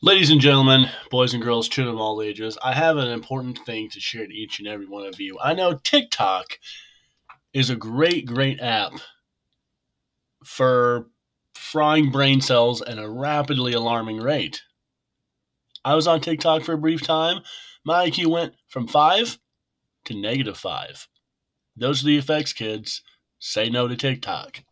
Ladies and gentlemen, boys and girls, children of all ages, I have an important thing to share to each and every one of you. I know TikTok is a great, great app for frying brain cells at a rapidly alarming rate. I was on TikTok for a brief time. My IQ went from 5 to negative 5. Those are the effects, kids. Say no to TikTok.